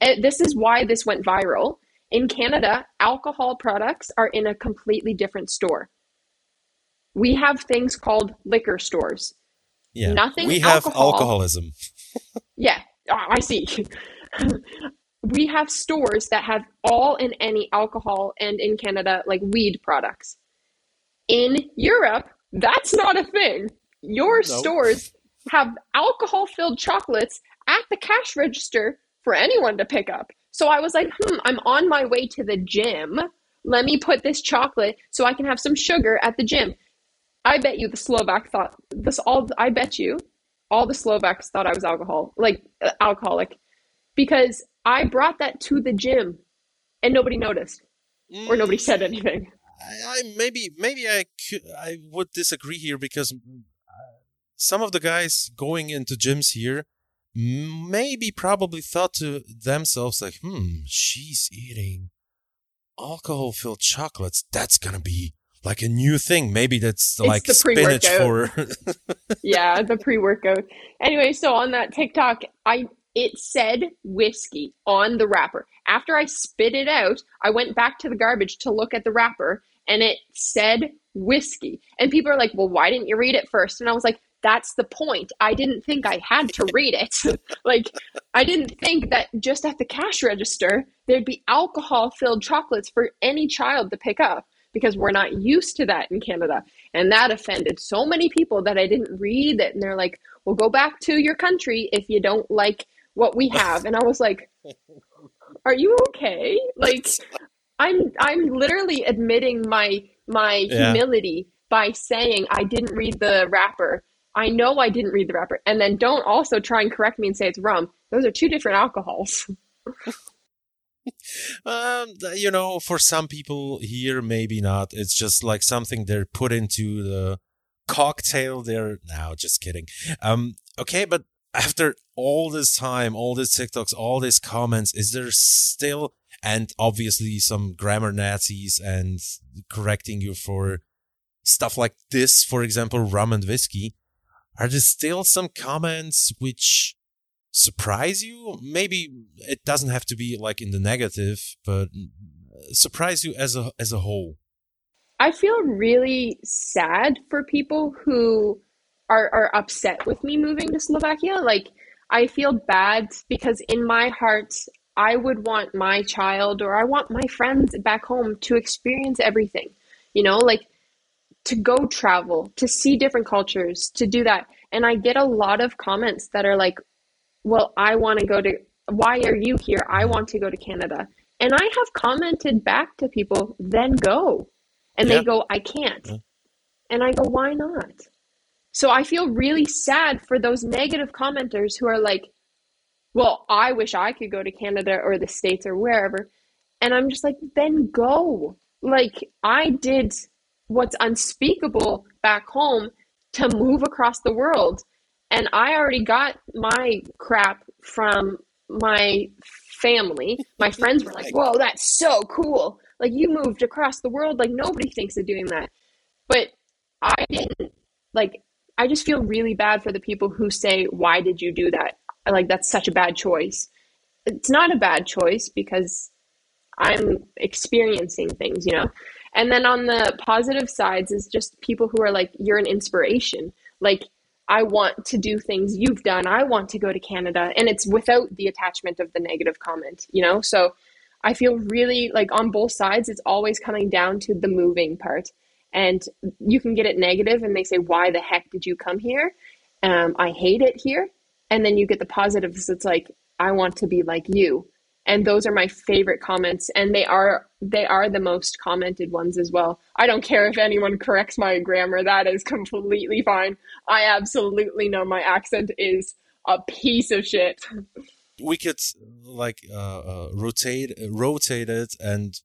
eh, this is why this went viral. In canada alcohol products are in a completely different store we have things called liquor stores. Yeah. Nothing we have alcohol. alcoholism. yeah, I see. we have stores that have all and any alcohol and in Canada like weed products. In Europe, that's not a thing. Your nope. stores have alcohol filled chocolates at the cash register for anyone to pick up. So I was like, hmm, I'm on my way to the gym. Let me put this chocolate so I can have some sugar at the gym. I bet you the Slovak thought this all. I bet you all the Slovaks thought I was alcohol like uh, alcoholic because I brought that to the gym and nobody noticed or nobody mm. said anything. I, I maybe maybe I could, I would disagree here because some of the guys going into gyms here maybe probably thought to themselves like, hmm, she's eating alcohol filled chocolates. That's gonna be like a new thing. Maybe that's it's like spinach for. yeah, the pre-workout. Anyway, so on that TikTok, I it said whiskey on the wrapper. After I spit it out, I went back to the garbage to look at the wrapper, and it said whiskey. And people are like, "Well, why didn't you read it first? And I was like, that's the point. I didn't think I had to read it. like, I didn't think that just at the cash register, there'd be alcohol filled chocolates for any child to pick up because we're not used to that in Canada. And that offended so many people that I didn't read it. And they're like, well, go back to your country if you don't like what we have. And I was like, are you okay? Like, I'm I'm literally admitting my my yeah. humility by saying I didn't read the wrapper. I know I didn't read the wrapper, and then don't also try and correct me and say it's rum. Those are two different alcohols. um, you know, for some people here, maybe not. It's just like something they're put into the cocktail. They're now just kidding. Um, okay, but after all this time, all these TikToks, all these comments, is there still, and obviously some grammar Nazis and correcting you for stuff like this, for example, rum and whiskey, are there still some comments which surprise you? Maybe it doesn't have to be like in the negative, but mm, surprise you as a as a whole. I feel really sad for people who are are upset with me moving to Slovakia. Like I feel bad because in my heart I would want my child or I want my friends back home to experience everything. You know, like to go travel, to see different cultures, to do that. And I get a lot of comments that are like, well, I want to go to, why are you here? I want to go to Canada. And I have commented back to people, then go. And they go, I can't. Yeah. And I go, why not? So I feel really sad for those negative commenters who are like, well, I wish I could go to Canada or the States or wherever. And I'm just like, then go. Like, I did what's unspeakable back home to move across the world. And I already got my crap from my family. My friends were like, whoa, that's so cool. Like, you moved across the world. Like, nobody thinks of doing that. But I didn't, like, I just feel really bad for the people who say, why did you do that? Like, that's such a bad choice. It's not a bad choice because I'm experiencing things, you know? And then on the positive sides is just people who are like, you're an inspiration. Like, I want to do things you've done. I want to go to Canada. And it's without the attachment of the negative comment, you know? So I feel really like on both sides, it's always coming down to the moving part. And you can get it negative and they say, why the heck did you come here? Um, I hate it here. And then you get the positives. It's like, I want to be like you and those are my favorite comments and they are they are the most commented ones as well. I don't care if anyone corrects my grammar that is completely fine. I absolutely know my accent is a piece of shit. We could like uh, uh, rotate rotate it and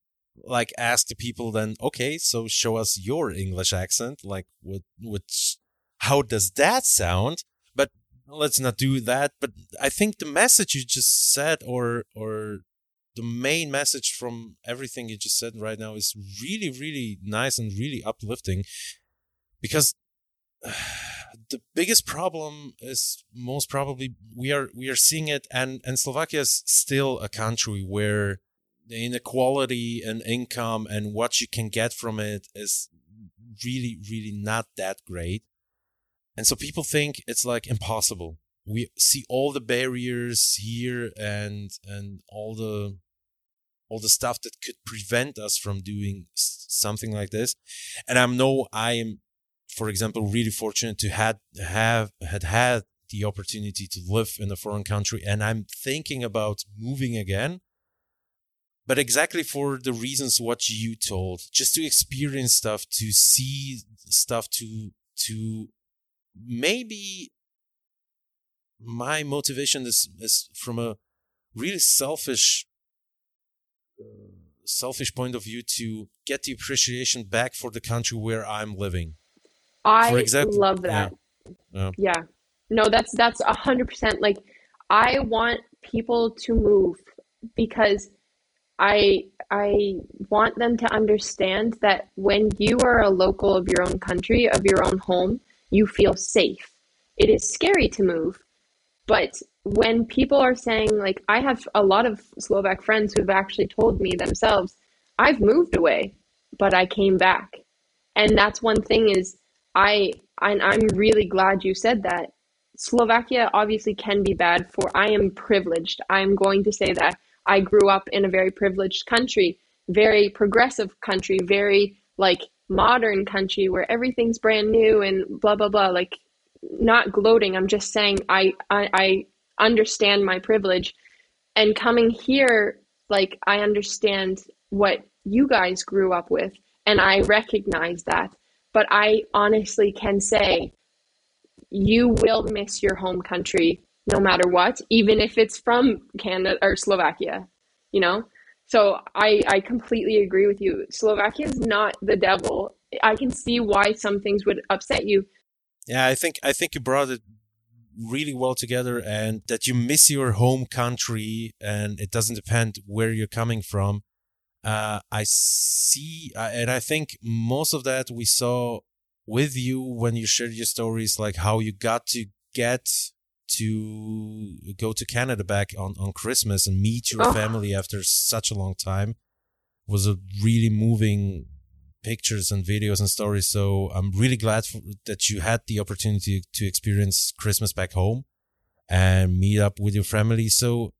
like ask the people then okay so show us your english accent like what which how does that sound let's not do that. But I think the message you just said, or or the main message from everything you just said right now, is really really nice and really uplifting, because. the biggest problem is most probably we are we are seeing it and and Slovakia is still a country where the inequality and income and what you can get from it is really really not that great and so people think it's like impossible. We see all the barriers here and and all the all the stuff that could prevent us from doing something like this. And I know I am, for example, really fortunate to had have had had the opportunity to live in a foreign country, and I'm thinking about moving again. But exactly for the reasons what you told, just to experience stuff, to see stuff, to to maybe my motivation is is from a really selfish uh, selfish point of view to get the appreciation back for the country where I'm living. I for example, love that. Yeah. yeah. No, that's that's a hundred percent. Like, I want people to move because I I want them to understand that when you are a local of your own country, of your own home, you feel safe. It is scary to move, but when people are saying, like, I have a lot of Slovak friends who've actually told me themselves, I've moved away, but I came back. And that's one thing is I, I I'm really glad you said that. Slovakia obviously can be bad for I am privileged. I'm going to say that I grew up in a very privileged country, very progressive country, very like modern country where everything's brand new and blah blah blah like not gloating. I'm just saying i i, I understand my privilege. And coming here like i understand what you guys grew up with and i recognize that. But i honestly can say you will miss your home country no matter what even if it's from canada or slovakia you know so I, I completely agree with you. Slovakia is not the devil. I can see why some things would upset you. Yeah, I think I think you brought it really well together and that you miss your home country and it doesn't depend where you're coming from. Uh, I see, uh, and I think most of that we saw with you when you shared your stories, like how you got to get to go to Canada back on, on Christmas and meet your oh. family after such a long time was a really moving pictures and videos and stories. So I'm really glad for, that you had the opportunity to experience Christmas back home and meet up with your family. So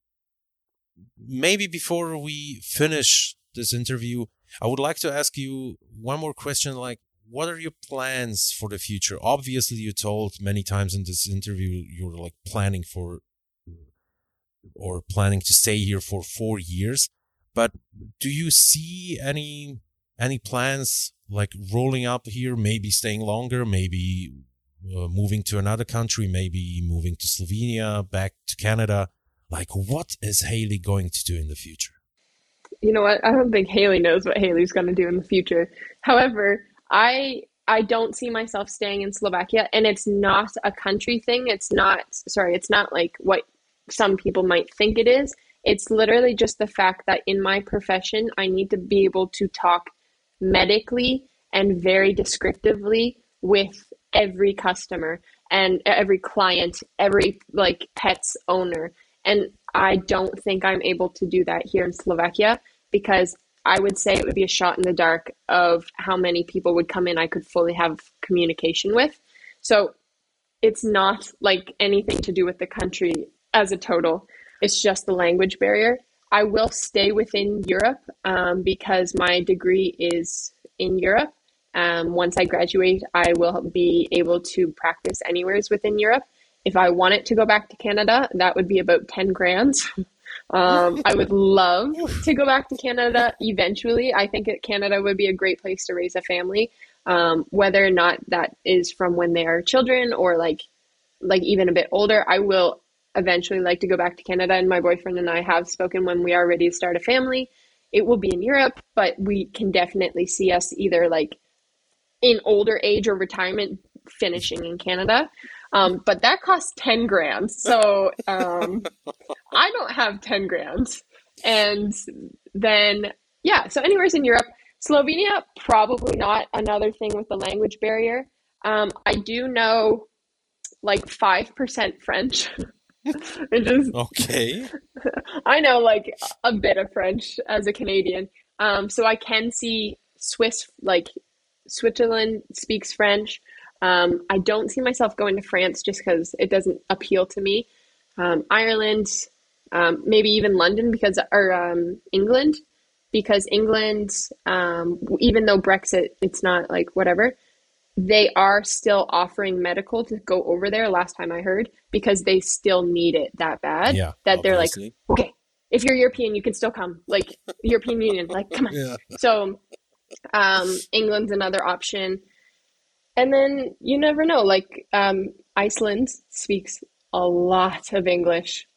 maybe before we finish this interview, I would like to ask you one more question. Like, what are your plans for the future? Obviously, you told many times in this interview you're like planning for or planning to stay here for four years. But do you see any any plans like rolling up here, maybe staying longer, maybe uh, moving to another country, maybe moving to Slovenia, back to Canada? Like, what is Haley going to do in the future? You know what? I don't think Haley knows what Haley's going to do in the future. However, I I don't see myself staying in Slovakia and it's not a country thing. It's not sorry, it's not like what some people might think it is. It's literally just the fact that in my profession I need to be able to talk medically and very descriptively with every customer and every client, every like pet's owner. And I don't think I'm able to do that here in Slovakia because I would say it would be a shot in the dark of how many people would come in I could fully have communication with. So it's not like anything to do with the country as a total, it's just the language barrier. I will stay within Europe um, because my degree is in Europe. Um, once I graduate, I will be able to practice anywheres within Europe. If I wanted to go back to Canada, that would be about 10 grand. Um, I would love to go back to Canada eventually. I think Canada would be a great place to raise a family, um, whether or not that is from when they are children or like like even a bit older. I will eventually like to go back to Canada, and my boyfriend and I have spoken when we are ready to start a family. It will be in Europe, but we can definitely see us either like in older age or retirement finishing in Canada. Um, but that costs 10 grand. So um, I don't have 10 grand. And then, yeah, so anywhere's in Europe. Slovenia, probably not another thing with the language barrier. Um, I do know like 5% French. just, okay. I know like a bit of French as a Canadian. Um, so I can see Swiss, like Switzerland speaks French. Um, I don't see myself going to France just because it doesn't appeal to me. Um, Ireland, um, maybe even London because or um, England, because England, um, even though Brexit, it's not like whatever. They are still offering medical to go over there. Last time I heard, because they still need it that bad. Yeah, that obviously. they're like, okay, if you're European, you can still come. Like European Union, like come on. Yeah. So, um, England's another option. And then you never know. Like um, Iceland speaks a lot of English.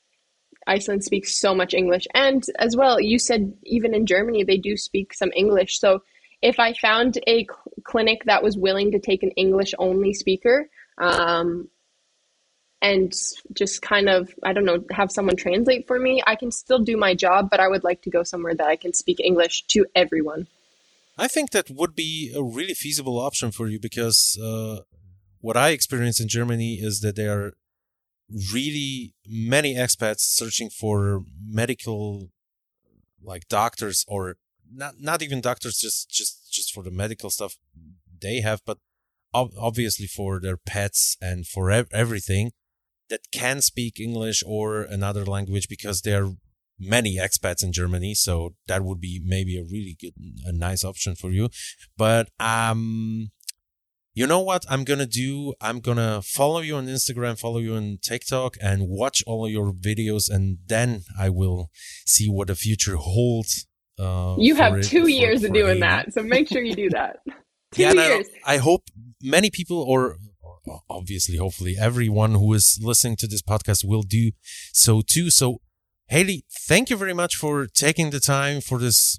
Iceland speaks so much English. And as well, you said even in Germany, they do speak some English. So if I found a cl- clinic that was willing to take an English only speaker um, and just kind of, I don't know, have someone translate for me, I can still do my job, but I would like to go somewhere that I can speak English to everyone. I think that would be a really feasible option for you because uh, what I experience in Germany is that there are really many expats searching for medical, like doctors or not not even doctors, just just just for the medical stuff they have, but ob- obviously for their pets and for ev- everything that can speak English or another language because they're many expats in Germany, so that would be maybe a really good, a nice option for you. But um, you know what I'm gonna do? I'm gonna follow you on Instagram, follow you on TikTok, and watch all your videos, and then I will see what the future holds. Uh, you have two years for of doing that, so make sure you do that. two yeah, years. I hope many people, or obviously, hopefully, everyone who is listening to this podcast will do so too. So, Haley, thank you very much for taking the time for this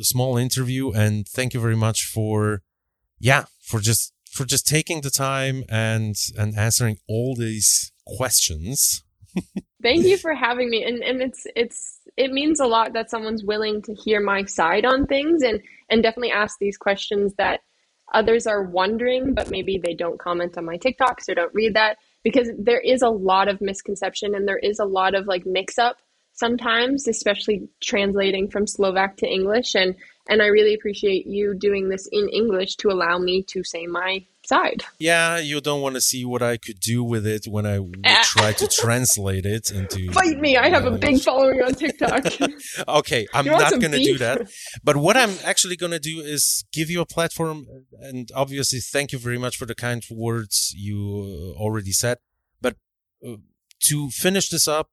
small interview, and thank you very much for, yeah, for just for just taking the time and and answering all these questions. Thank you for having me. And and it's it's it means a lot that someone's willing to hear my side on things and and definitely ask these questions that others are wondering, but maybe they don't comment on my TikToks or don't read that because there is a lot of misconception and there is a lot of like mix up sometimes, especially translating from Slovak to English. And and I really appreciate you doing this in English to allow me to say my side. Yeah, you don't want to see what I could do with it when I ah. try to translate it into. Fight me! I have a big following on TikTok. okay, I'm not going to do that. But what I'm actually going to do is give you a platform, and obviously, thank you very much for the kind words you already said. But uh, to finish this up,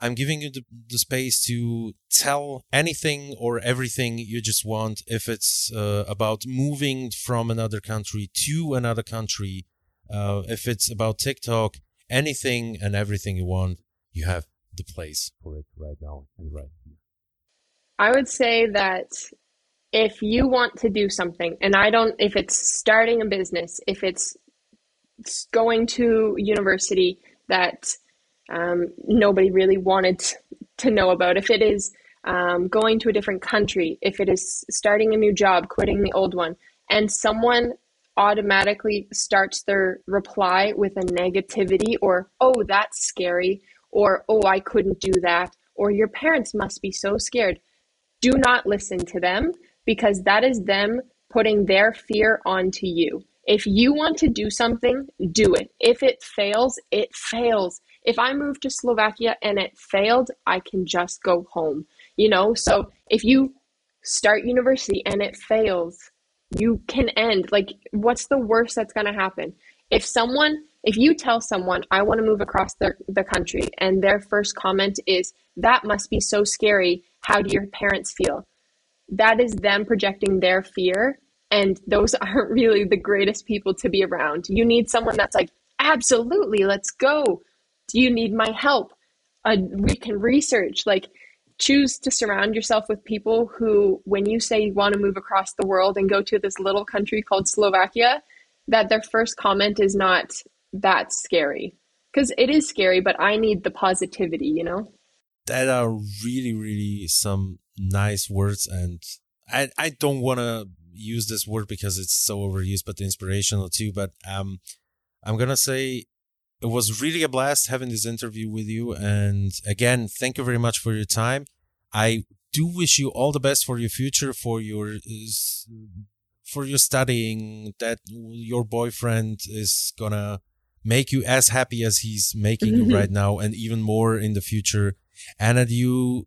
I'm giving you the, the space to tell anything or everything you just want. If it's uh, about moving from another country to another country, uh, if it's about TikTok, anything and everything you want, you have the place for it right now and right here. I would say that if you want to do something, and I don't, if it's starting a business, if it's going to university, that um, nobody really wanted to know about. If it is um, going to a different country, if it is starting a new job, quitting the old one, and someone automatically starts their reply with a negativity or, oh, that's scary, or, oh, I couldn't do that, or your parents must be so scared. Do not listen to them because that is them putting their fear onto you. If you want to do something, do it. If it fails, it fails if I move to Slovakia and it failed, I can just go home. You know, so if you start university and it fails, you can end. Like, what's the worst that's going to happen? If someone, if you tell someone, I want to move across the, the country, and their first comment is, that must be so scary. How do your parents feel? That is them projecting their fear. And those aren't really the greatest people to be around. You need someone that's like, absolutely, let's go do you need my help? Uh, we can research. Like, choose to surround yourself with people who, when you say you want to move across the world and go to this little country called Slovakia, that their first comment is not, that's scary. Because it is scary, but I need the positivity, you know? That are really, really some nice words. And I, I don't want to use this word because it's so overused, but inspirational too. But um, I'm going to say it was really a blast having this interview with you. And again, thank you very much for your time. I do wish you all the best for your future, for your for your studying. That your boyfriend is gonna make you as happy as he's making you right now, and even more in the future. And that you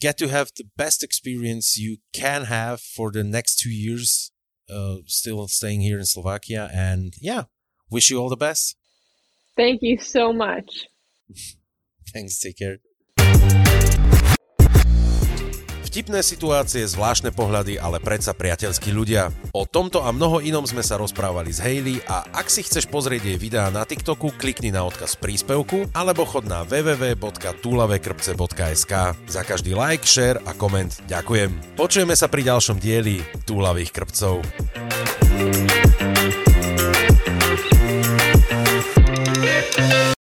get to have the best experience you can have for the next two years, uh, still staying here in Slovakia. And yeah, wish you all the best. Thank you so much. Thanks, take care. Vtipné situácie, zvláštne pohľady, ale predsa priateľskí ľudia. O tomto a mnoho inom sme sa rozprávali s Hailey a ak si chceš pozrieť jej videá na TikToku, klikni na odkaz príspevku alebo chod na www.tulavekrpce.sk. Za každý like, share a koment ďakujem. Počujeme sa pri ďalšom dieli Túlavých krpcov.